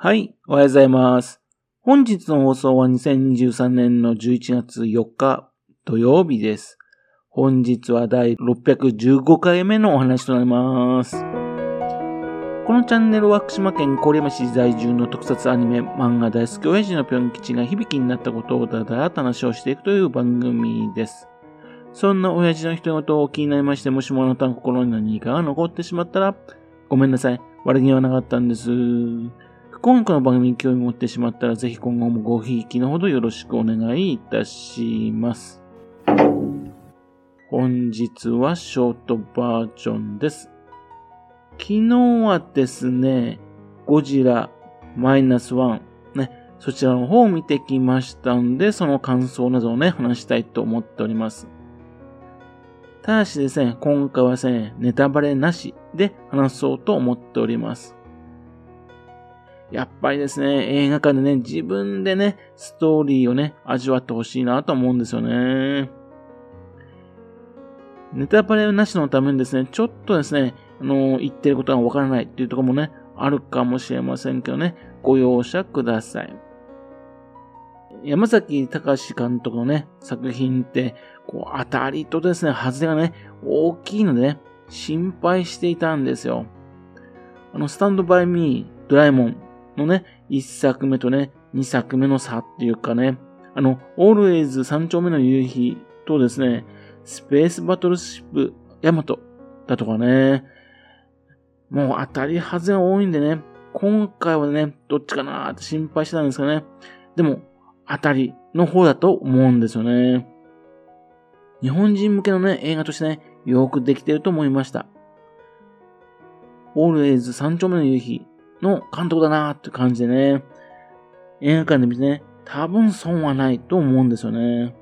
はい、おはようございます。本日の放送は2023年の11月4日土曜日です。本日は第615回目のお話となります。このチャンネルは福島県郡山市在住の特撮アニメ漫画大好き親父のぴょん吉が響きになったことをだだらと話をしていくという番組です。そんな親父の人事を気になりまして、もしもあなたの心に何かが残ってしまったら、ごめんなさい。悪気はなかったんです。今回の番組に興味持ってしまったら、ぜひ今後もごひいきのほどよろしくお願いいたします。本日はショートバージョンです。昨日はですね、ゴジラマイナスワン、ね、そちらの方を見てきましたんで、その感想などをね、話したいと思っております。ただしですね、今回はですね、ネタバレなしで話そうと思っております。やっぱりですね、映画館でね、自分でね、ストーリーをね、味わってほしいなと思うんですよね。ネタバレなしのためにですね、ちょっとですね、あの、言ってることがわからないっていうところもね、あるかもしれませんけどね、ご容赦ください。山崎隆監督のね、作品って、こう、当たりとですね、外れがね、大きいのでね、心配していたんですよ。あの、スタンドバイミー、ドラえもん、のね、1作目とね、2作目の差っていうかね、あの、オールウェイズ3丁目の夕日とですね、スペースバトルシップヤマトだとかね、もう当たり外れが多いんでね、今回はね、どっちかなーって心配してたんですけどね、でも、当たりの方だと思うんですよね。日本人向けのね、映画としてね、よくできてると思いました。オールウェイズ3丁目の夕日の監督だなーって感じでね、映画館で見てね、多分損はないと思うんですよね。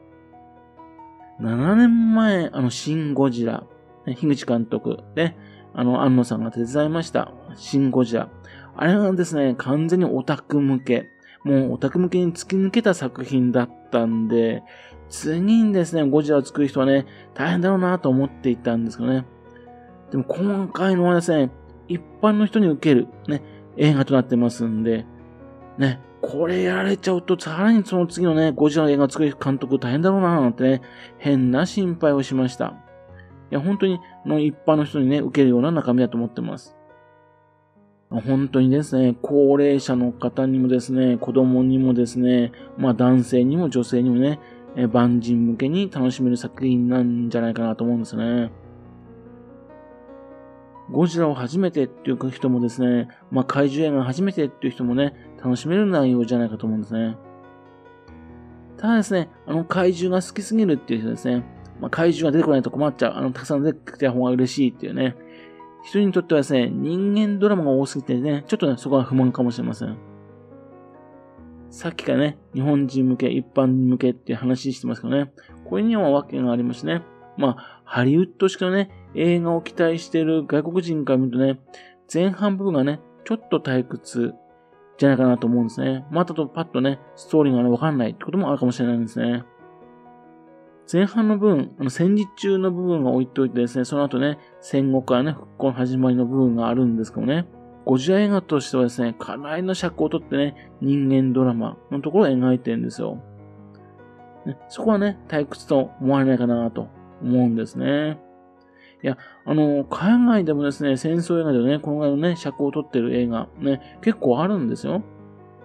7年前、あの、シン・ゴジラ、樋口監督で、あの、安野さんが手伝いました。シン・ゴジラ。あれはですね、完全にオタク向け。もうオタク向けに突き抜けた作品だったんで、次にですね、ゴジラを作る人はね、大変だろうなと思っていたんですけどね。でも今回のはですね、一般の人に受ける、ね、映画となってますんで、ね、これやられちゃうと、さらにその次のね、ゴジラの映画作る監督大変だろうな、なんてね、変な心配をしました。いや、本当に、の一般の人にね、受けるような中身だと思ってます。本当にですね、高齢者の方にもですね、子供にもですね、まあ男性にも女性にもね、万人向けに楽しめる作品なんじゃないかなと思うんですね。ゴジラを初めてっていう人もですね、まあ、怪獣映画初めてっていう人もね、楽しめる内容じゃないかと思うんですね。ただですね、あの怪獣が好きすぎるっていう人ですね、まあ、怪獣が出てこないと困っちゃう。あの、たくさん出てきた方が嬉しいっていうね。人にとってはですね、人間ドラマが多すぎてね、ちょっとね、そこは不満かもしれません。さっきからね、日本人向け、一般向けっていう話してますけどね、これには訳がありますね。まあ、ハリウッド式のね、映画を期待している外国人から見るとね、前半部分がね、ちょっと退屈じゃないかなと思うんですね。またとパッとね、ストーリーがね、わかんないってこともあるかもしれないんですね。前半の部分、あの戦時中の部分が置いておいてですね、その後ね、戦後からね、復興の始まりの部分があるんですけどね、ゴジラ映画としてはですね、かなりの尺をとってね、人間ドラマのところを描いてるんですよ。ね、そこはね、退屈と思われないかなと思うんですね。いや、あの、海外でもですね、戦争映画でね、このぐらいのね、尺を撮ってる映画、ね、結構あるんですよ。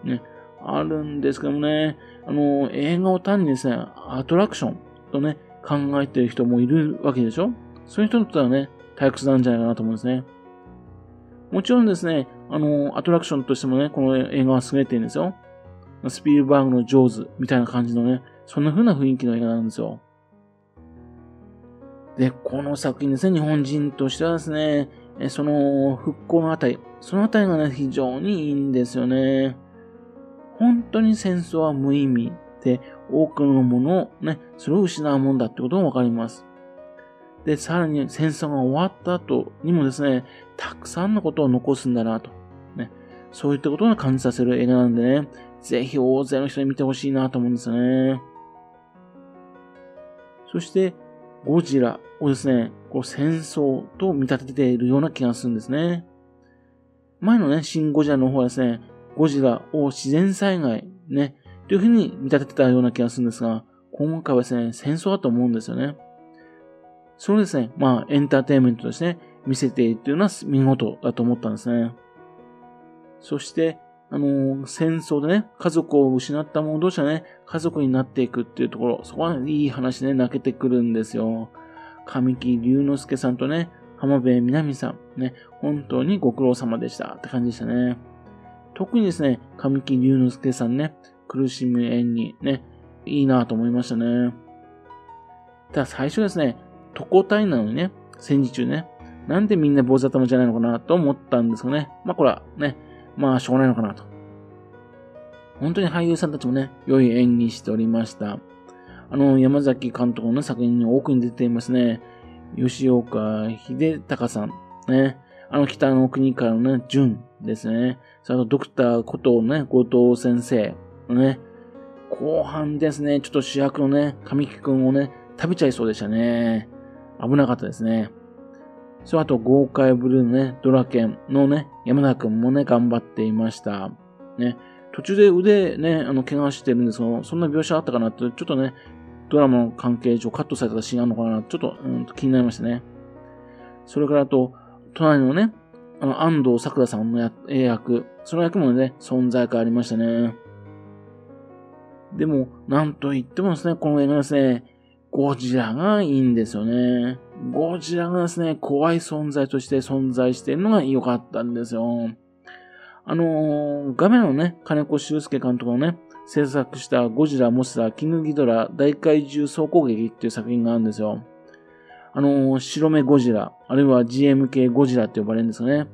ね、あるんですけどもね、あの、映画を単にですね、アトラクションとね、考えてる人もいるわけでしょそういう人にとってはね、退屈なんじゃないかなと思うんですね。もちろんですね、あの、アトラクションとしてもね、この映画は優れてるんですよ。スピルバーグのジョーズみたいな感じのね、そんな風な雰囲気の映画なんですよ。で、この作品ですね、日本人としてはですね、その復興のあたり、そのあたりがね、非常にいいんですよね。本当に戦争は無意味で、多くのものをね、それを失うもんだってことがわかります。で、さらに戦争が終わった後にもですね、たくさんのことを残すんだなと。ね、そういったことを感じさせる映画なんでね、ぜひ大勢の人に見てほしいなと思うんですよね。そして、ゴジラをですね、こう戦争と見立てているような気がするんですね。前のね、シン・ゴジラの方はですね、ゴジラを自然災害、ね、というふうに見立ててたような気がするんですが、今回はですね、戦争だと思うんですよね。それをですね、まあ、エンターテインメントとしてね、見せているというのは見事だと思ったんですね。そして、あのー、戦争でね、家族を失った者同士はね、家族になっていくっていうところ、そこは、ね、いい話ね、泣けてくるんですよ。神木隆之介さんとね、浜辺美波さん、ね、本当にご苦労様でしたって感じでしたね。特にですね、神木隆之介さんね、苦しむ演技、ね、いいなと思いましたね。ただ最初ですね、特攻隊なのにね、戦時中ね、なんでみんな坊主頭じゃないのかなと思ったんですがね。まあこれはね、まあしょうがないのかなと。本当に俳優さんたちもね、良い演技しておりました。あの、山崎監督の作品に多くに出ていますね。吉岡秀隆さん。ね。あの北の国からのね、純ですね。それとドクターことね、後藤先生。ね。後半ですね、ちょっと主役のね、神木くんをね、食べちゃいそうでしたね。危なかったですね。それあと、豪快ブルーのね、ドラケンのね、山田くんもね、頑張っていました。ね。途中で腕ね、あの、怪我してるんですけど、そんな描写あったかなって、ちょっとね、ドラマの関係上カットされたシーンあるのかな？ちょっと、うん、気になりましたね。それからあと、隣のね、あの、安藤桜さんの英役、その役もね、存在感ありましたね。でも、なんと言ってもですね、この映画ですね、ゴジラがいいんですよね。ゴジラがですね、怖い存在として存在しているのが良かったんですよ。あのー、画面のね、金子修介監督のね、制作したゴジラ・モスラ・キングギドラ大怪獣総攻撃っていう作品があるんですよ。あのー、白目ゴジラ、あるいは GMK ゴジラって呼ばれるんですよね。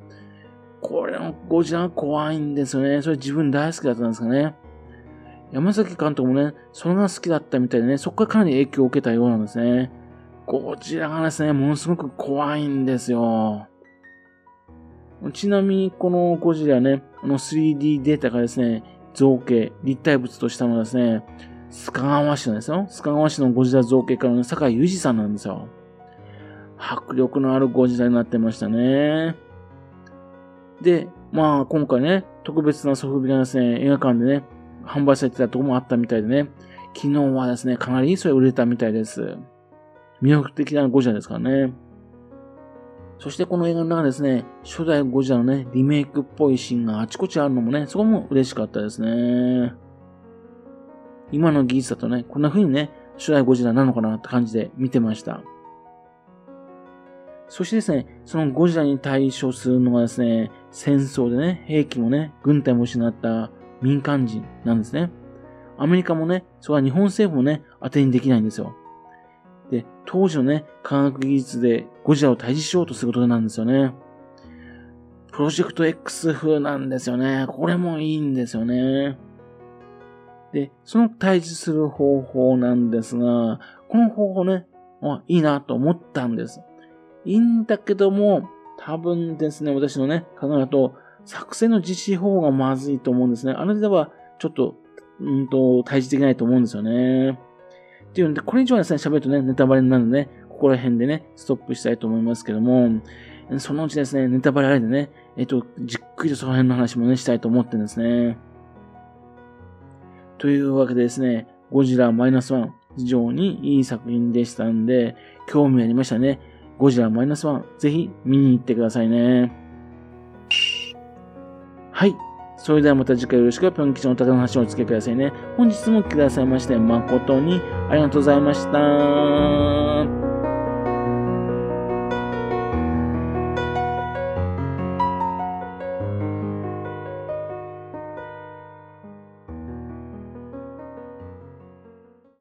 これのゴジラが怖いんですよね。それ自分大好きだったんですかね。山崎監督もね、それが好きだったみたいでね、そこからかなり影響を受けたようなんですね。ゴジラがですね、ものすごく怖いんですよ。ちなみに、このゴジラね、あの 3D データがですね、造形、立体物としたのはですね、須賀川市のですよ。須賀川市のゴジラ造形家の坂井裕二さんなんですよ。迫力のあるゴジラになってましたね。で、まあ今回ね、特別なソフビがですね、映画館でね、販売されてたとこもあったみたいでね、昨日はですね、かなりそれ売れたみたいです。魅力的なゴジラですからね。そしてこの映画の中ですね、初代ゴジラのね、リメイクっぽいシーンがあちこちあるのもね、そこも嬉しかったですね。今の技術だとね、こんな風にね、初代ゴジラなのかなって感じで見てました。そしてですね、そのゴジラに対処するのがですね、戦争でね、兵器もね、軍隊も失った民間人なんですね。アメリカもね、それは日本政府もね、当てにできないんですよ。で、当時のね、科学技術でゴジラを退治しようとすることなんですよね。プロジェクト X 風なんですよね。これもいいんですよね。で、その退治する方法なんですが、この方法ね、あいいなと思ったんです。いいんだけども、多分ですね、私のね、考えだと、作戦の実施方法がまずいと思うんですね。あのでは、ちょっと、うんと、対峙できないと思うんですよね。っていうので、これ以上はですね、喋るとね、ネタバレになるので、ね、ここら辺でね、ストップしたいと思いますけども、そのうちですね、ネタバレありでね、えっと、じっくりとその辺の話もね、したいと思ってるんですね。というわけでですね、ゴジラマイナスワン、非常にいい作品でしたんで、興味ありましたね。ゴジラマイナスワン、ぜひ見に行ってくださいね。はい。それではまた次回よろしく、ぴょん吉のお宝の話をお付けくださいね。本日も来てくださいまして、誠にありがとうございました。